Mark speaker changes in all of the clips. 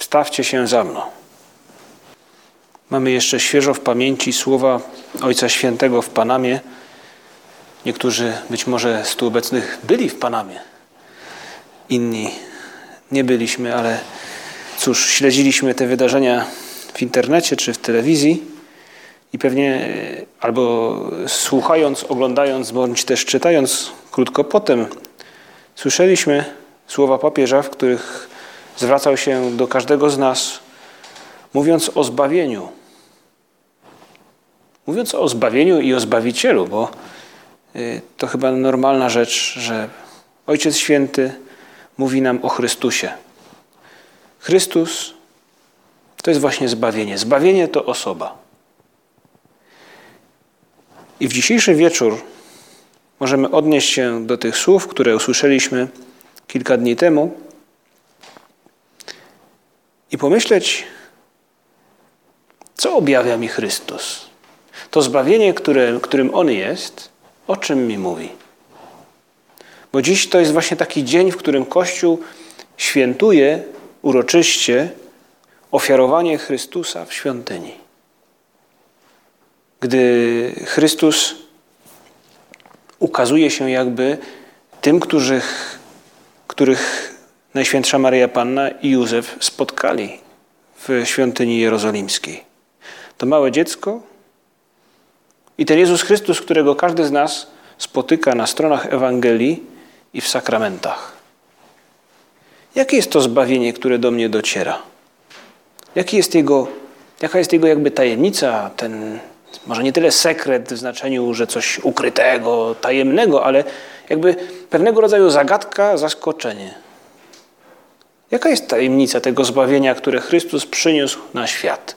Speaker 1: wstawcie się za mną. Mamy jeszcze świeżo w pamięci słowa Ojca Świętego w Panamie. Niektórzy być może z tu obecnych byli w Panamie, inni nie byliśmy, ale cóż, śledziliśmy te wydarzenia w internecie czy w telewizji i pewnie albo słuchając, oglądając, bądź też czytając krótko potem, słyszeliśmy słowa papieża, w których zwracał się do każdego z nas, mówiąc o zbawieniu. Mówiąc o zbawieniu i o Zbawicielu, bo y, to chyba normalna rzecz, że Ojciec Święty mówi nam o Chrystusie. Chrystus to jest właśnie zbawienie. Zbawienie to osoba. I w dzisiejszy wieczór możemy odnieść się do tych słów, które usłyszeliśmy kilka dni temu i pomyśleć, co objawia mi Chrystus. To zbawienie, które, którym On jest, o czym mi mówi. Bo dziś to jest właśnie taki dzień, w którym Kościół świętuje uroczyście ofiarowanie Chrystusa w świątyni. Gdy Chrystus ukazuje się jakby tym, których, których Najświętsza Maryja Panna i Józef spotkali w świątyni jerozolimskiej. To małe dziecko i ten Jezus Chrystus, którego każdy z nas spotyka na stronach Ewangelii i w sakramentach. Jakie jest to zbawienie, które do mnie dociera? Jaki jest jego, jaka jest jego jakby tajemnica, ten może nie tyle sekret w znaczeniu, że coś ukrytego, tajemnego, ale jakby pewnego rodzaju zagadka, zaskoczenie. Jaka jest tajemnica tego zbawienia, które Chrystus przyniósł na świat?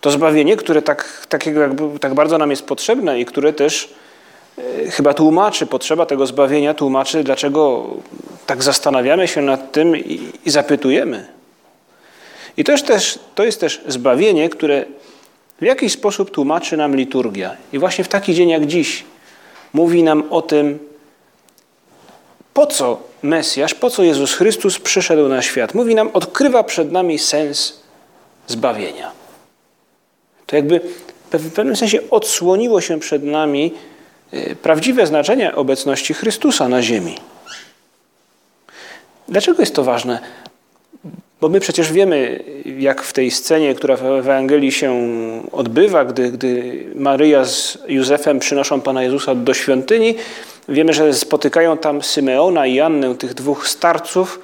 Speaker 1: To zbawienie, które tak, takiego jakby, tak bardzo nam jest potrzebne i które też e, chyba tłumaczy, potrzeba tego zbawienia tłumaczy, dlaczego tak zastanawiamy się nad tym i, i zapytujemy. I to jest, też, to jest też zbawienie, które w jakiś sposób tłumaczy nam liturgia. I właśnie w taki dzień jak dziś mówi nam o tym, po co Mesjasz, po co Jezus Chrystus przyszedł na świat. Mówi nam, odkrywa przed nami sens zbawienia. To jakby w pewnym sensie odsłoniło się przed nami y, prawdziwe znaczenie obecności Chrystusa na ziemi. Dlaczego jest to ważne? Bo my przecież wiemy, jak w tej scenie, która w Ewangelii się odbywa, gdy, gdy Maryja z Józefem przynoszą Pana Jezusa do świątyni, wiemy, że spotykają tam Symeona i Annę, tych dwóch starców,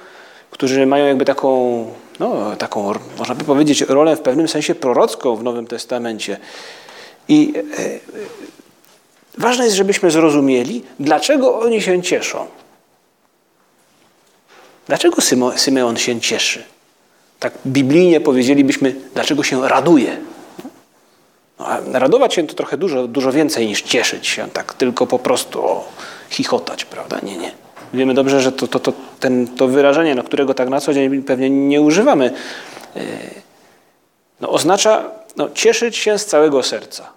Speaker 1: którzy mają jakby taką, no, taką, można by powiedzieć, rolę w pewnym sensie prorocką w Nowym Testamencie. I e, ważne jest, żebyśmy zrozumieli, dlaczego oni się cieszą. Dlaczego Symeon się cieszy? Tak biblijnie powiedzielibyśmy, dlaczego się raduje. No, radować się to trochę dużo, dużo więcej niż cieszyć się, tak tylko po prostu o, chichotać, prawda? Nie, nie. Wiemy dobrze, że to, to, to, ten, to wyrażenie, no, którego tak na co dzień pewnie nie używamy, e, no, oznacza no, cieszyć się z całego serca.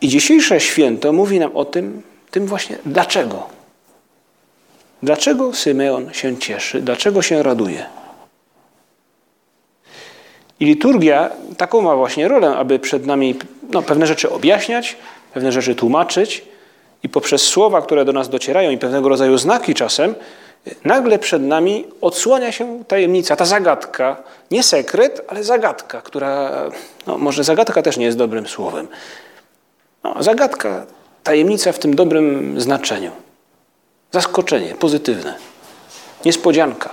Speaker 1: I dzisiejsze święto mówi nam o tym, tym właśnie dlaczego. Dlaczego Symeon się cieszy? Dlaczego się raduje? I liturgia taką ma właśnie rolę, aby przed nami no, pewne rzeczy objaśniać, pewne rzeczy tłumaczyć i poprzez słowa, które do nas docierają i pewnego rodzaju znaki czasem, nagle przed nami odsłania się tajemnica, ta zagadka, nie sekret, ale zagadka, która, no może zagadka też nie jest dobrym słowem. No, zagadka, tajemnica w tym dobrym znaczeniu. Zaskoczenie, pozytywne. Niespodzianka.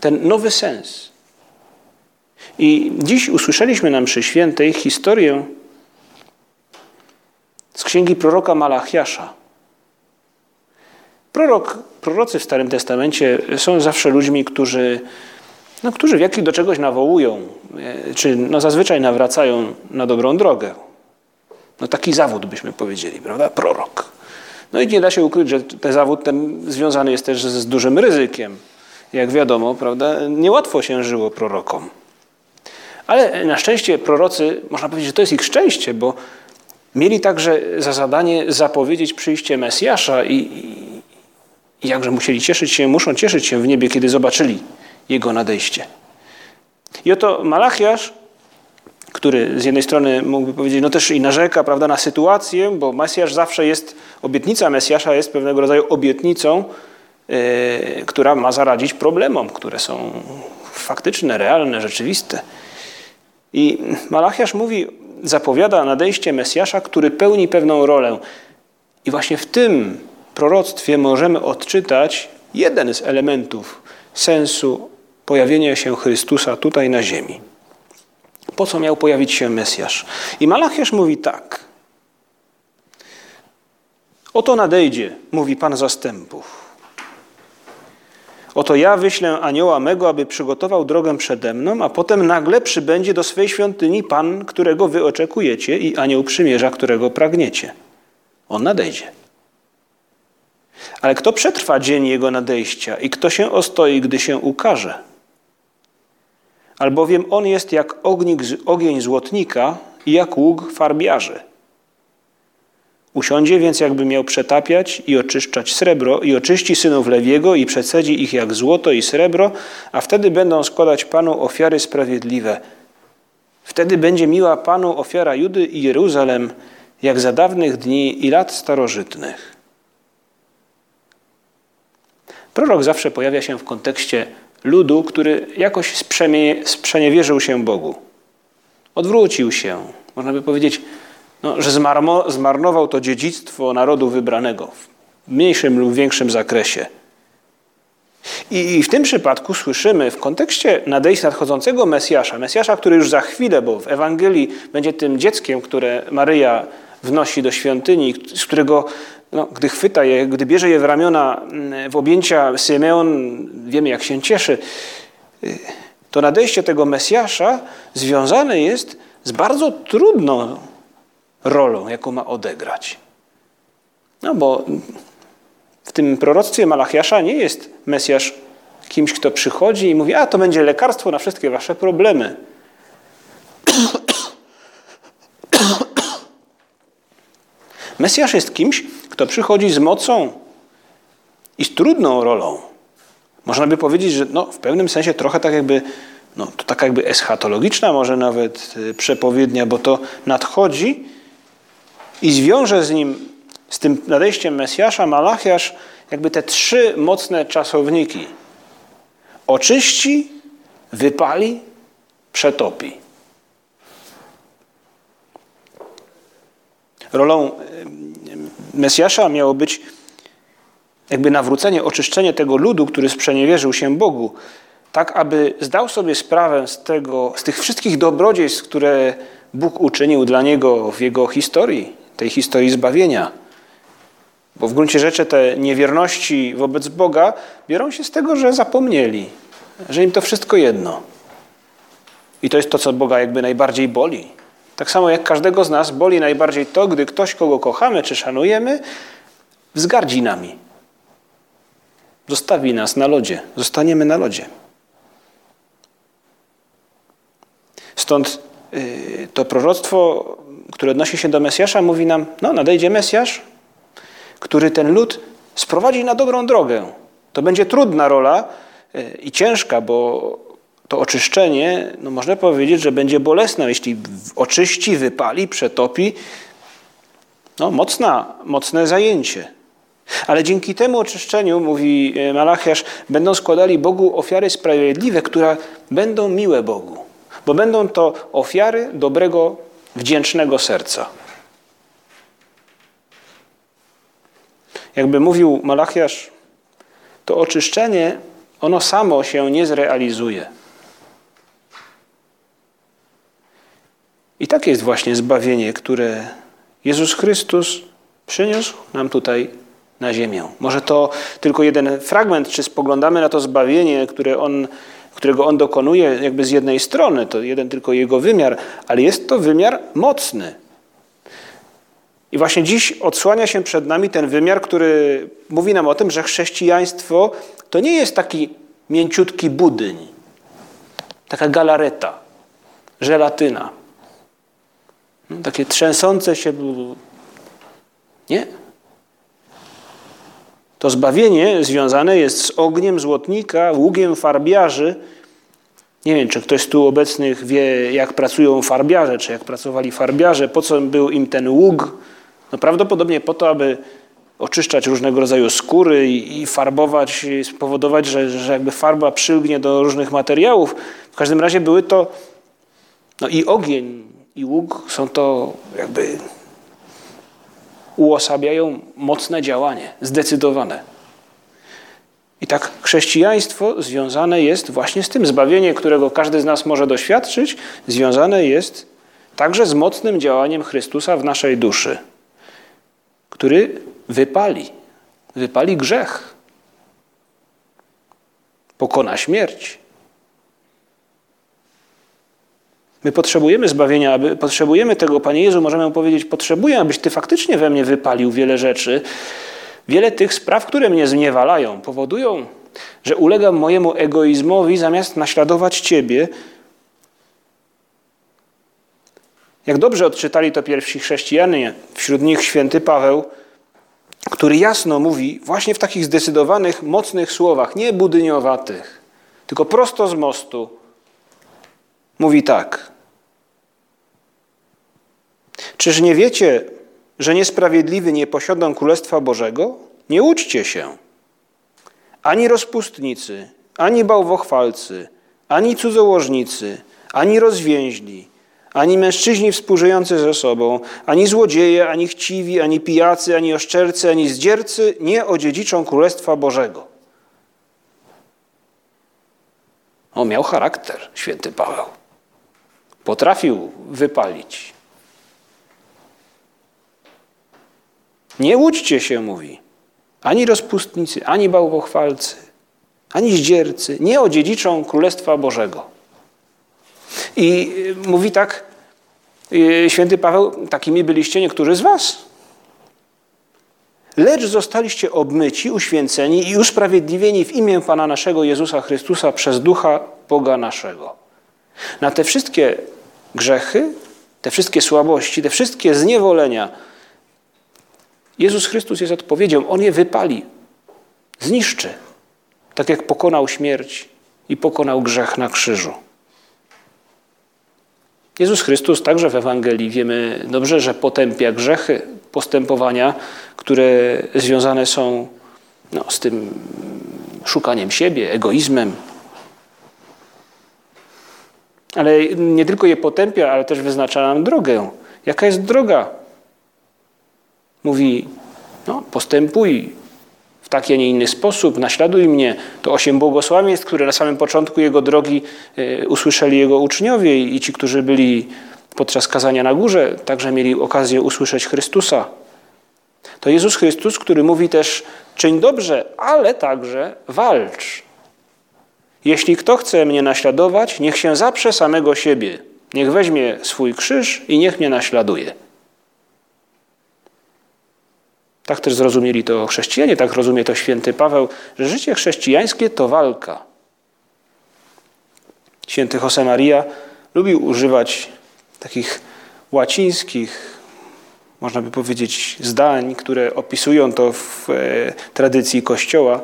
Speaker 1: Ten nowy sens. I dziś usłyszeliśmy na mszy świętej historię z księgi proroka Malachiasza. Prorok, prorocy w Starym Testamencie są zawsze ludźmi, którzy, no, którzy jak do czegoś nawołują, e, czy no, zazwyczaj nawracają na dobrą drogę. No taki zawód byśmy powiedzieli, prawda? Prorok. No i nie da się ukryć, że ten zawód ten związany jest też z dużym ryzykiem. Jak wiadomo, prawda, niełatwo się żyło prorokom. Ale na szczęście prorocy, można powiedzieć, że to jest ich szczęście, bo mieli także za zadanie zapowiedzieć przyjście Mesjasza i, i jakże musieli cieszyć się, muszą cieszyć się w niebie, kiedy zobaczyli Jego nadejście. I oto Malachiasz, który z jednej strony mógłby powiedzieć, no też i narzeka prawda, na sytuację, bo Mesjasz zawsze jest, obietnica Mesjasza jest pewnego rodzaju obietnicą, yy, która ma zaradzić problemom, które są faktyczne, realne, rzeczywiste. I Malachiasz mówi, zapowiada nadejście Mesjasza, który pełni pewną rolę. I właśnie w tym proroctwie możemy odczytać jeden z elementów sensu pojawienia się Chrystusa tutaj na ziemi. Po co miał pojawić się Mesjasz? I Malachiasz mówi tak. Oto nadejdzie, mówi Pan zastępów. Oto ja wyślę anioła mego, aby przygotował drogę przede mną, a potem nagle przybędzie do swej świątyni Pan, którego wy oczekujecie i anioł przymierza, którego pragniecie. On nadejdzie. Ale kto przetrwa dzień jego nadejścia i kto się ostoi, gdy się ukaże? Albowiem on jest jak ognik, ogień złotnika i jak łuk farbiarzy. Usiądzie więc, jakby miał przetapiać i oczyszczać srebro, i oczyści synów Lewiego, i przecedzi ich jak złoto i srebro, a wtedy będą składać Panu ofiary sprawiedliwe. Wtedy będzie miła Panu ofiara Judy i Jeruzalem, jak za dawnych dni i lat starożytnych. Prorok zawsze pojawia się w kontekście ludu, który jakoś sprzeniewierzył się Bogu. Odwrócił się, można by powiedzieć, no, że zmarnował to dziedzictwo narodu wybranego w mniejszym lub większym zakresie. I w tym przypadku słyszymy w kontekście nadejścia nadchodzącego Mesjasza, Mesjasza, który już za chwilę, bo w Ewangelii będzie tym dzieckiem, które Maryja wnosi do świątyni, z którego, no, gdy chwyta je, gdy bierze je w ramiona, mm, w objęcia Symeon, wiemy jak się cieszy, y, to nadejście tego Mesjasza związane jest z bardzo trudną rolą, jaką ma odegrać. No bo w tym proroctwie Malachiasza nie jest Mesjasz kimś, kto przychodzi i mówi, a to będzie lekarstwo na wszystkie wasze problemy. Mesjasz jest kimś, kto przychodzi z mocą i z trudną rolą. Można by powiedzieć, że no, w pewnym sensie trochę tak jakby, no, to taka jakby eschatologiczna może nawet y, przepowiednia, bo to nadchodzi i zwiąże z nim, z tym nadejściem Mesjasza, Malachiasz, jakby te trzy mocne czasowniki. Oczyści, wypali, przetopi. Rolą Mesjasza miało być jakby nawrócenie, oczyszczenie tego ludu, który sprzeniewierzył się Bogu, tak aby zdał sobie sprawę z, tego, z tych wszystkich dobrodziejstw, które Bóg uczynił dla niego w jego historii, tej historii zbawienia. Bo w gruncie rzeczy te niewierności wobec Boga biorą się z tego, że zapomnieli, że im to wszystko jedno. I to jest to, co Boga jakby najbardziej boli. Tak samo jak każdego z nas boli najbardziej to, gdy ktoś, kogo kochamy czy szanujemy, wzgardzi nami. Zostawi nas na lodzie. Zostaniemy na lodzie. Stąd yy, to proroctwo które odnosi się do Mesjasza, mówi nam, no nadejdzie Mesjasz, który ten lud sprowadzi na dobrą drogę. To będzie trudna rola e, i ciężka, bo to oczyszczenie, no można powiedzieć, że będzie bolesne, jeśli oczyści, wypali, przetopi. No mocna, mocne zajęcie. Ale dzięki temu oczyszczeniu, mówi e, Malachiasz, będą składali Bogu ofiary sprawiedliwe, które będą miłe Bogu. Bo będą to ofiary dobrego wdzięcznego serca. Jakby mówił Malachiasz, to oczyszczenie, ono samo się nie zrealizuje. I tak jest właśnie zbawienie, które Jezus Chrystus przyniósł nam tutaj na ziemię. Może to tylko jeden fragment, czy spoglądamy na to zbawienie, które on, którego on dokonuje jakby z jednej strony, to jeden tylko jego wymiar, ale jest to wymiar mocny. I właśnie dziś odsłania się przed nami ten wymiar, który mówi nam o tym, że chrześcijaństwo to nie jest taki mięciutki budyń, taka galareta, żelatyna, no, takie trzęsące się. Nie. To zbawienie związane jest z ogniem złotnika, ługiem farbiarzy. Nie wiem, czy ktoś tu obecnych wie, jak pracują farbiarze, czy jak pracowali farbiarze, po co był im ten ług. No prawdopodobnie po to, aby oczyszczać różnego rodzaju skóry i, i farbować, i spowodować, że, że jakby farba przylgnie do różnych materiałów. W każdym razie były to no i ogień, i łuk są to jakby uosabiają mocne działanie, zdecydowane. I tak chrześcijaństwo związane jest właśnie z tym zbawienie, którego każdy z nas może doświadczyć, związane jest także z mocnym działaniem Chrystusa w naszej duszy, który wypali, wypali grzech, pokona śmierć. My potrzebujemy zbawienia, aby, potrzebujemy tego, Panie Jezu, możemy powiedzieć, potrzebuję, abyś Ty faktycznie we mnie wypalił wiele rzeczy. Wiele tych spraw, które mnie zniewalają, powodują, że ulegam mojemu egoizmowi zamiast naśladować Ciebie. Jak dobrze odczytali to pierwsi chrześcijanie, wśród nich święty Paweł, który jasno mówi właśnie w takich zdecydowanych, mocnych słowach, nie budyniowatych, tylko prosto z mostu. Mówi tak: Czyż nie wiecie, że niesprawiedliwy nie posiądą Królestwa Bożego? Nie uczcie się. Ani rozpustnicy, ani bałwochwalcy, ani cudzołożnicy, ani rozwięźli, ani mężczyźni współżyjący ze sobą, ani złodzieje, ani chciwi, ani pijacy, ani oszczercy, ani zdziercy nie odziedziczą Królestwa Bożego. On miał charakter, święty Paweł. Potrafił wypalić. Nie łudźcie się, mówi, ani rozpustnicy, ani bałwochwalcy, ani zdziercy nie odziedziczą Królestwa Bożego. I y, mówi tak y, święty Paweł, takimi byliście niektórzy z was. Lecz zostaliście obmyci, uświęceni i usprawiedliwieni w imię Pana naszego Jezusa Chrystusa przez Ducha Boga naszego. Na te wszystkie grzechy, te wszystkie słabości, te wszystkie zniewolenia, Jezus Chrystus jest odpowiedzią. On je wypali, zniszczy, tak jak pokonał śmierć i pokonał grzech na krzyżu. Jezus Chrystus także w Ewangelii wiemy dobrze, że potępia grzechy, postępowania, które związane są no, z tym szukaniem siebie, egoizmem. Ale nie tylko je potępia, ale też wyznacza nam drogę. Jaka jest droga Mówi, no, postępuj w taki, a nie inny sposób, naśladuj mnie. To osiem błogosławieństw, które na samym początku jego drogi y, usłyszeli jego uczniowie i ci, którzy byli podczas kazania na górze, także mieli okazję usłyszeć Chrystusa. To Jezus Chrystus, który mówi też, czyń dobrze, ale także walcz. Jeśli kto chce mnie naśladować, niech się zaprze samego siebie. Niech weźmie swój krzyż i niech mnie naśladuje. Tak też zrozumieli to chrześcijanie, tak rozumie to święty Paweł, że życie chrześcijańskie to walka. Święty Josemaria lubił używać takich łacińskich, można by powiedzieć, zdań, które opisują to w e, tradycji Kościoła.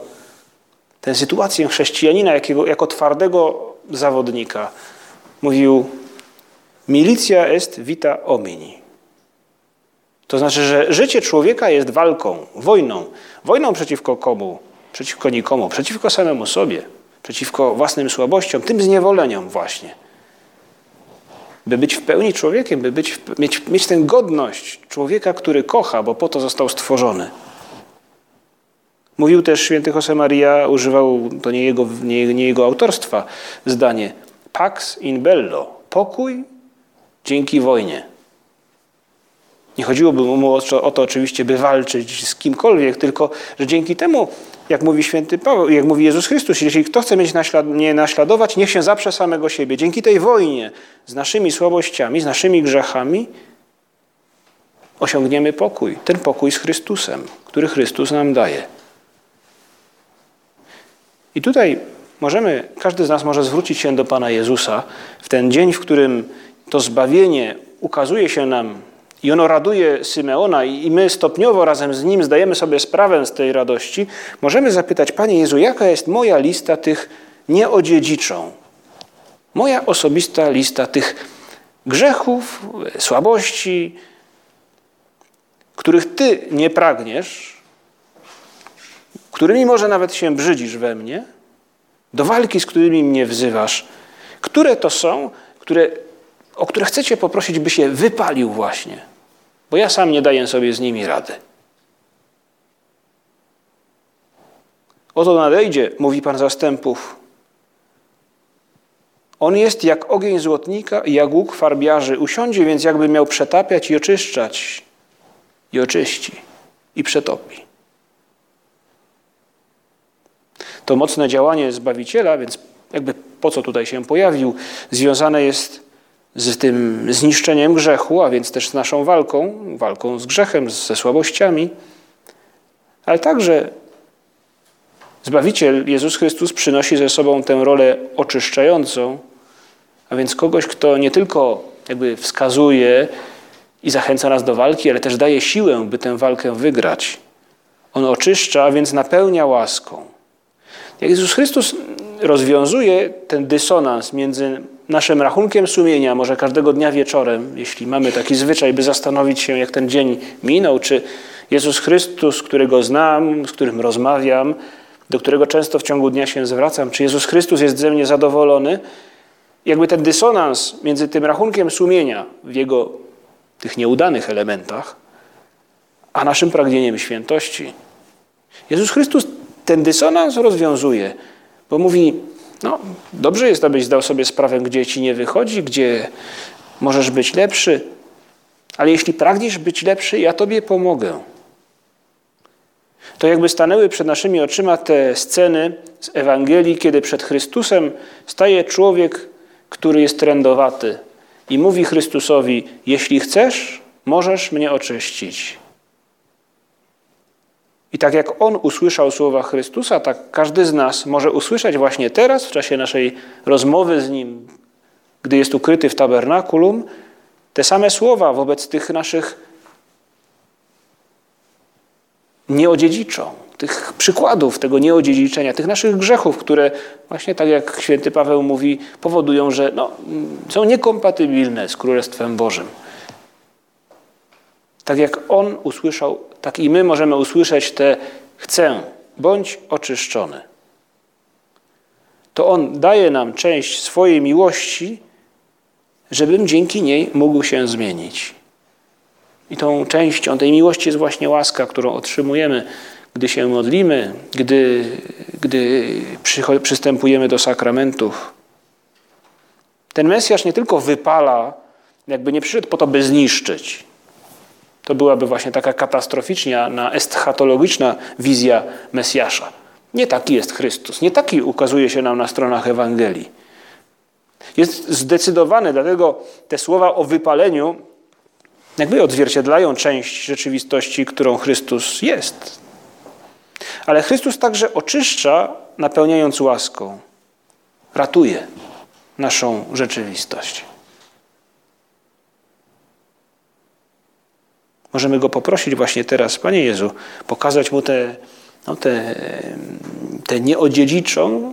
Speaker 1: Tę sytuację chrześcijanina jakiego, jako twardego zawodnika. Mówił, milicja est vita omini. To znaczy, że życie człowieka jest walką, wojną. Wojną przeciwko komu? Przeciwko nikomu, przeciwko samemu sobie, przeciwko własnym słabościom, tym zniewoleniom właśnie. By być w pełni człowiekiem, by być, mieć, mieć tę godność człowieka, który kocha, bo po to został stworzony. Mówił też święty Josemaria, używał, to nie jego, nie, nie jego autorstwa, zdanie Pax in bello, pokój dzięki wojnie. Nie chodziłoby mu o to, oczywiście, by walczyć z kimkolwiek, tylko że dzięki temu, jak mówi święty Paweł, jak mówi Jezus Chrystus, jeśli kto chce mieć naślad, mnie naśladować, niech się zaprze samego siebie. Dzięki tej wojnie z naszymi słabościami, z naszymi grzechami osiągniemy pokój. Ten pokój z Chrystusem, który Chrystus nam daje. I tutaj możemy, każdy z nas może zwrócić się do Pana Jezusa w ten dzień, w którym to zbawienie ukazuje się nam i ono raduje Symeona i my stopniowo razem z nim zdajemy sobie sprawę z tej radości, możemy zapytać, Panie Jezu, jaka jest moja lista tych nieodziedziczą? Moja osobista lista tych grzechów, słabości, których Ty nie pragniesz, którymi może nawet się brzydzisz we mnie, do walki, z którymi mnie wzywasz, które to są, które, o które chcecie poprosić, by się wypalił właśnie, bo ja sam nie daję sobie z nimi rady. Oto nadejdzie, mówi Pan zastępów. On jest jak ogień złotnika i jak łuk farbiarzy. Usiądzie więc, jakby miał przetapiać i oczyszczać. I oczyści, i przetopi. To mocne działanie Zbawiciela, więc jakby po co tutaj się pojawił, związane jest z tym zniszczeniem grzechu, a więc też z naszą walką, walką z grzechem, ze słabościami, ale także Zbawiciel Jezus Chrystus przynosi ze sobą tę rolę oczyszczającą, a więc kogoś, kto nie tylko jakby wskazuje i zachęca nas do walki, ale też daje siłę, by tę walkę wygrać. On oczyszcza, a więc napełnia łaską. Jak Jezus Chrystus rozwiązuje ten dysonans między naszym rachunkiem sumienia, może każdego dnia wieczorem, jeśli mamy taki zwyczaj, by zastanowić się, jak ten dzień minął, czy Jezus Chrystus, którego znam, z którym rozmawiam, do którego często w ciągu dnia się zwracam, czy Jezus Chrystus jest ze mnie zadowolony, jakby ten dysonans między tym rachunkiem sumienia w jego tych nieudanych elementach, a naszym pragnieniem świętości. Jezus Chrystus ten dysonans rozwiązuje, bo mówi: No, dobrze jest, abyś zdał sobie sprawę, gdzie ci nie wychodzi, gdzie możesz być lepszy, ale jeśli pragniesz być lepszy, ja tobie pomogę. To jakby stanęły przed naszymi oczyma te sceny z Ewangelii, kiedy przed Chrystusem staje człowiek, który jest trędowaty i mówi Chrystusowi: Jeśli chcesz, możesz mnie oczyścić. Tak jak on usłyszał słowa Chrystusa, tak każdy z nas może usłyszeć właśnie teraz, w czasie naszej rozmowy z nim, gdy jest ukryty w tabernakulum, te same słowa wobec tych naszych nieodziedziczą, tych przykładów tego nieodziedziczenia, tych naszych grzechów, które właśnie tak jak święty Paweł mówi, powodują, że no, są niekompatybilne z Królestwem Bożym. Tak jak on usłyszał, tak i my możemy usłyszeć te chcę, bądź oczyszczony. To on daje nam część swojej miłości, żebym dzięki niej mógł się zmienić. I tą częścią tej miłości jest właśnie łaska, którą otrzymujemy, gdy się modlimy, gdy, gdy przystępujemy do sakramentów. Ten Mesjasz nie tylko wypala, jakby nie przyszedł po to, by zniszczyć. To byłaby właśnie taka katastroficzna, eschatologiczna wizja Mesjasza. Nie taki jest Chrystus, nie taki ukazuje się nam na stronach Ewangelii. Jest zdecydowany, dlatego te słowa o wypaleniu jakby odzwierciedlają część rzeczywistości, którą Chrystus jest. Ale Chrystus także oczyszcza, napełniając łaską. Ratuje naszą rzeczywistość. Możemy Go poprosić właśnie teraz, Panie Jezu, pokazać Mu tę no te, te nieodziedziczą,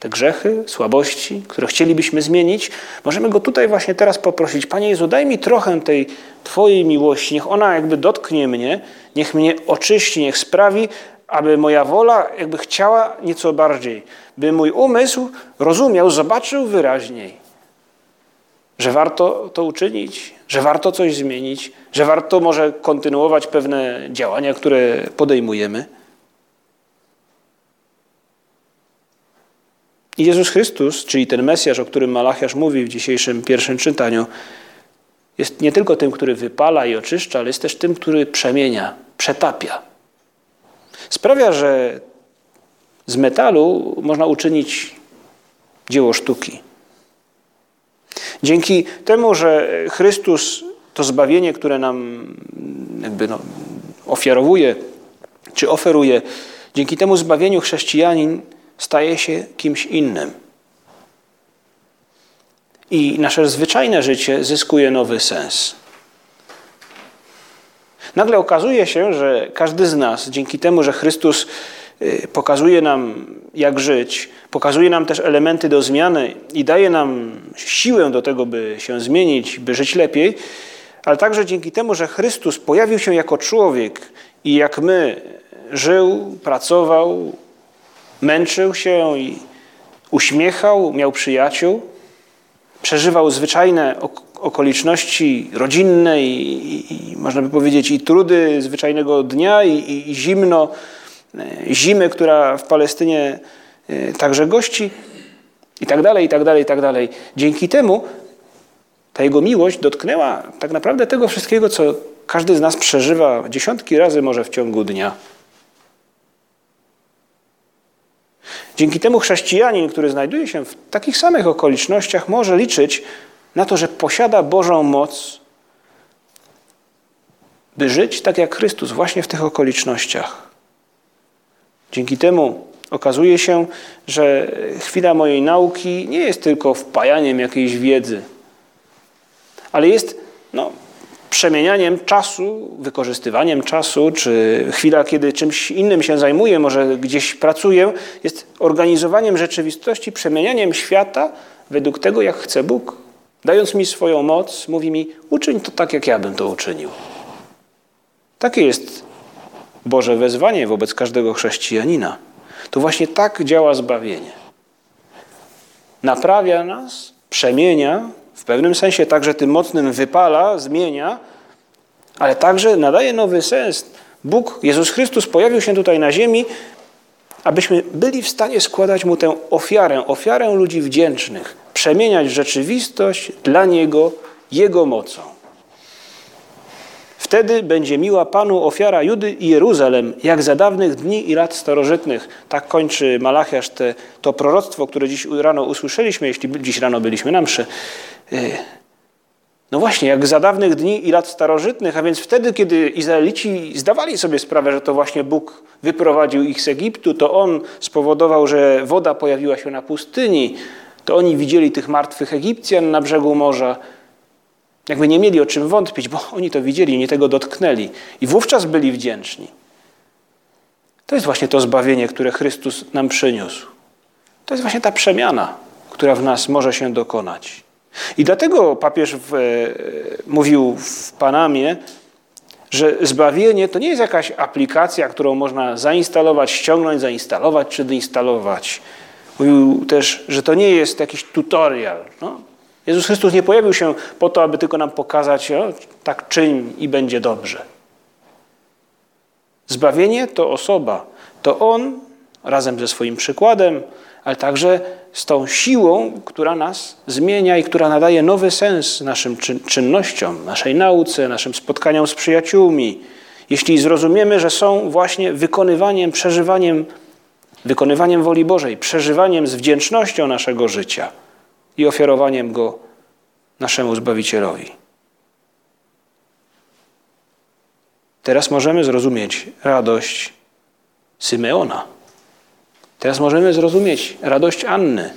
Speaker 1: te grzechy, słabości, które chcielibyśmy zmienić. Możemy Go tutaj właśnie teraz poprosić, Panie Jezu, daj mi trochę tej Twojej miłości, niech ona jakby dotknie mnie, niech mnie oczyści, niech sprawi, aby moja wola jakby chciała nieco bardziej, by mój umysł rozumiał, zobaczył wyraźniej, że warto to uczynić, że warto coś zmienić, że warto może kontynuować pewne działania, które podejmujemy. I Jezus Chrystus, czyli ten Mesjasz, o którym Malachiasz mówi w dzisiejszym pierwszym czytaniu, jest nie tylko tym, który wypala i oczyszcza, ale jest też tym, który przemienia, przetapia. Sprawia, że z metalu można uczynić dzieło sztuki. Dzięki temu, że Chrystus to zbawienie, które nam jakby no, ofiarowuje, czy oferuje, dzięki temu zbawieniu chrześcijanin staje się kimś innym. I nasze zwyczajne życie zyskuje nowy sens. Nagle okazuje się, że każdy z nas, dzięki temu, że Chrystus pokazuje nam, jak żyć, pokazuje nam też elementy do zmiany i daje nam siłę do tego, by się zmienić, by żyć lepiej, ale także dzięki temu, że Chrystus pojawił się jako człowiek i jak my żył, pracował, męczył się i uśmiechał, miał przyjaciół, przeżywał zwyczajne okoliczności rodzinne i, i, i, można by powiedzieć i trudy zwyczajnego dnia i, i zimno, zimy, która w Palestynie e, także gości i tak dalej, i tak dalej, i tak dalej. Dzięki temu ta jego miłość dotknęła tak naprawdę tego wszystkiego, co każdy z nas przeżywa dziesiątki razy może w ciągu dnia. Dzięki temu chrześcijanin, który znajduje się w takich samych okolicznościach, może liczyć na to, że posiada Bożą moc, by żyć tak jak Chrystus właśnie w tych okolicznościach. Dzięki temu okazuje się, że chwila mojej nauki nie jest tylko wpajaniem jakiejś wiedzy, ale jest no, przemienianiem czasu, wykorzystywaniem czasu, czy chwila, kiedy czymś innym się zajmuję, może gdzieś pracuję, jest organizowaniem rzeczywistości, przemienianiem świata według tego, jak chce Bóg. Dając mi swoją moc, mówi mi: uczyń to tak, jak ja bym to uczynił. Takie jest Boże wezwanie wobec każdego chrześcijanina. To właśnie tak działa zbawienie. Naprawia nas, przemienia, w pewnym sensie także tym mocnym wypala, zmienia, ale także nadaje nowy sens. Bóg, Jezus Chrystus pojawił się tutaj na ziemi, abyśmy byli w stanie składać Mu tę ofiarę, ofiarę ludzi wdzięcznych, przemieniać rzeczywistość dla Niego, Jego mocą. Wtedy będzie miła Panu ofiara Judy i Jeruzalem, jak za dawnych dni i lat starożytnych. Tak kończy Malachiasz te, to proroctwo, które dziś rano usłyszeliśmy, jeśli dziś rano byliśmy na mszy. Y, no właśnie, jak za dawnych dni i lat starożytnych, a więc wtedy, kiedy Izraelici zdawali sobie sprawę, że to właśnie Bóg wyprowadził ich z Egiptu, to On spowodował, że woda pojawiła się na pustyni, to oni widzieli tych martwych Egipcjan na brzegu morza. Jakby nie mieli o czym wątpić, bo oni to widzieli, nie tego dotknęli. I wówczas byli wdzięczni. To jest właśnie to zbawienie, które Chrystus nam przyniósł. To jest właśnie ta przemiana, która w nas może się dokonać. I dlatego papież w, e, mówił w Panamie, że zbawienie to nie jest jakaś aplikacja, którą można zainstalować, ściągnąć, zainstalować czy doinstalować. Mówił też, że to nie jest jakiś tutorial. No? Jezus Chrystus nie pojawił się po to, aby tylko nam pokazać, o, tak czyń i będzie dobrze. Zbawienie to osoba. To On razem ze swoim przykładem, ale także z tą siłą, która nas zmienia i która nadaje nowy sens naszym czynnościom, naszej nauce, naszym spotkaniom z przyjaciółmi. Jeśli zrozumiemy, że są właśnie wykonywaniem, przeżywaniem, wykonywaniem woli Bożej, przeżywaniem z wdzięcznością naszego życia i ofiarowaniem go naszemu Zbawicielowi. Teraz możemy zrozumieć radość Symeona. Teraz możemy zrozumieć radość Anny,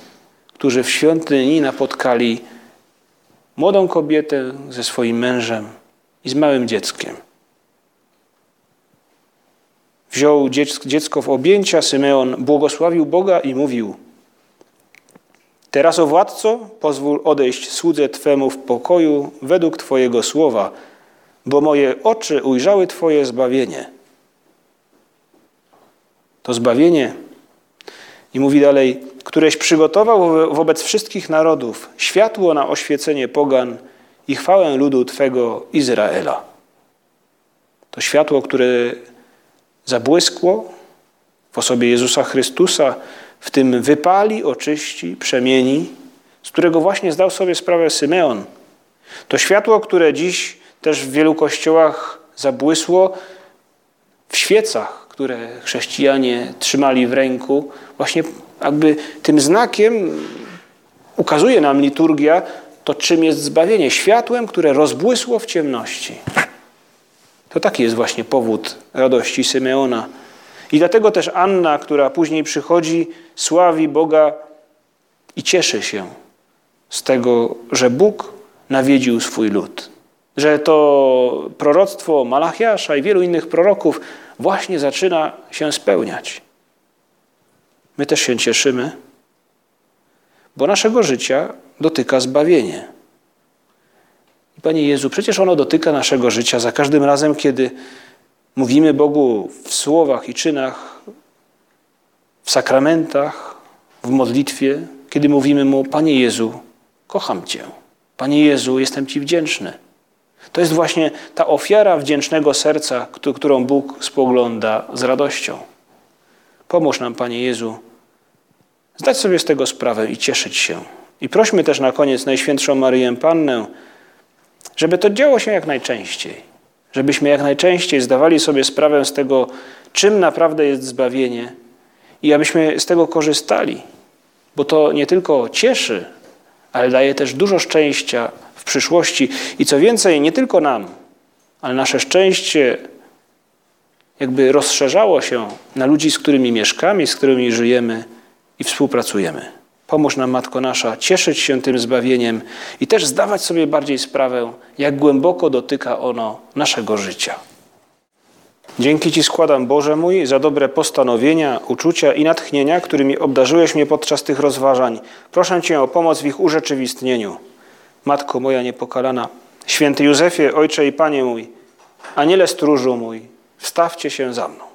Speaker 1: którzy w świątyni napotkali młodą kobietę ze swoim mężem i z małym dzieckiem. Wziął dziecko w objęcia, Symeon błogosławił Boga i mówił: Teraz, o władco, pozwól odejść słudze Twemu w pokoju według Twojego słowa, bo moje oczy ujrzały Twoje zbawienie. To zbawienie i mówi dalej, któreś przygotował wobec wszystkich narodów światło na oświecenie pogan i chwałę ludu Twego Izraela. To światło, które zabłyskło w osobie Jezusa Chrystusa, w tym wypali, oczyści, przemieni, z którego właśnie zdał sobie sprawę Symeon To światło, które dziś też w wielu kościołach zabłysło w świecach, które chrześcijanie trzymali w ręku, właśnie jakby tym znakiem ukazuje nam liturgia to, czym jest zbawienie. Światłem, które rozbłysło w ciemności. To taki jest właśnie powód radości Symeona. I dlatego też Anna, która później przychodzi, sławi Boga i cieszy się z tego, że Bóg nawiedził swój lud. Że to proroctwo Malachiasza i wielu innych proroków właśnie zaczyna się spełniać. My też się cieszymy, bo naszego życia dotyka zbawienie. Panie Jezu, przecież ono dotyka naszego życia za każdym razem, kiedy mówimy Bogu w słowach i czynach, w sakramentach, w modlitwie, kiedy mówimy Mu, Panie Jezu, kocham Cię. Panie Jezu, jestem Ci wdzięczny. To jest właśnie ta ofiara wdzięcznego serca, którą Bóg spogląda z radością. Pomóż nam, Panie Jezu, zdać sobie z tego sprawę i cieszyć się. I prośmy też na koniec Najświętszą Maryję Pannę, żeby to działo się jak najczęściej. Żebyśmy jak najczęściej zdawali sobie sprawę z tego, czym naprawdę jest zbawienie i abyśmy z tego korzystali, bo to nie tylko cieszy, ale daje też dużo szczęścia w przyszłości i co więcej, nie tylko nam, ale nasze szczęście jakby rozszerzało się na ludzi, z którymi mieszkamy, z którymi żyjemy i współpracujemy. Pomóż nam, Matko Nasza, cieszyć się tym zbawieniem i też zdawać sobie bardziej sprawę, jak głęboko dotyka ono naszego życia. Dzięki Ci składam, Boże mój, za dobre postanowienia, uczucia i natchnienia, którymi obdarzyłeś mnie podczas tych rozważań. Proszę Cię o pomoc w ich urzeczywistnieniu. Matko moja niepokalana, święty Józefie, Ojcze i Panie mój, Aniele stróżu mój, wstawcie się za mną.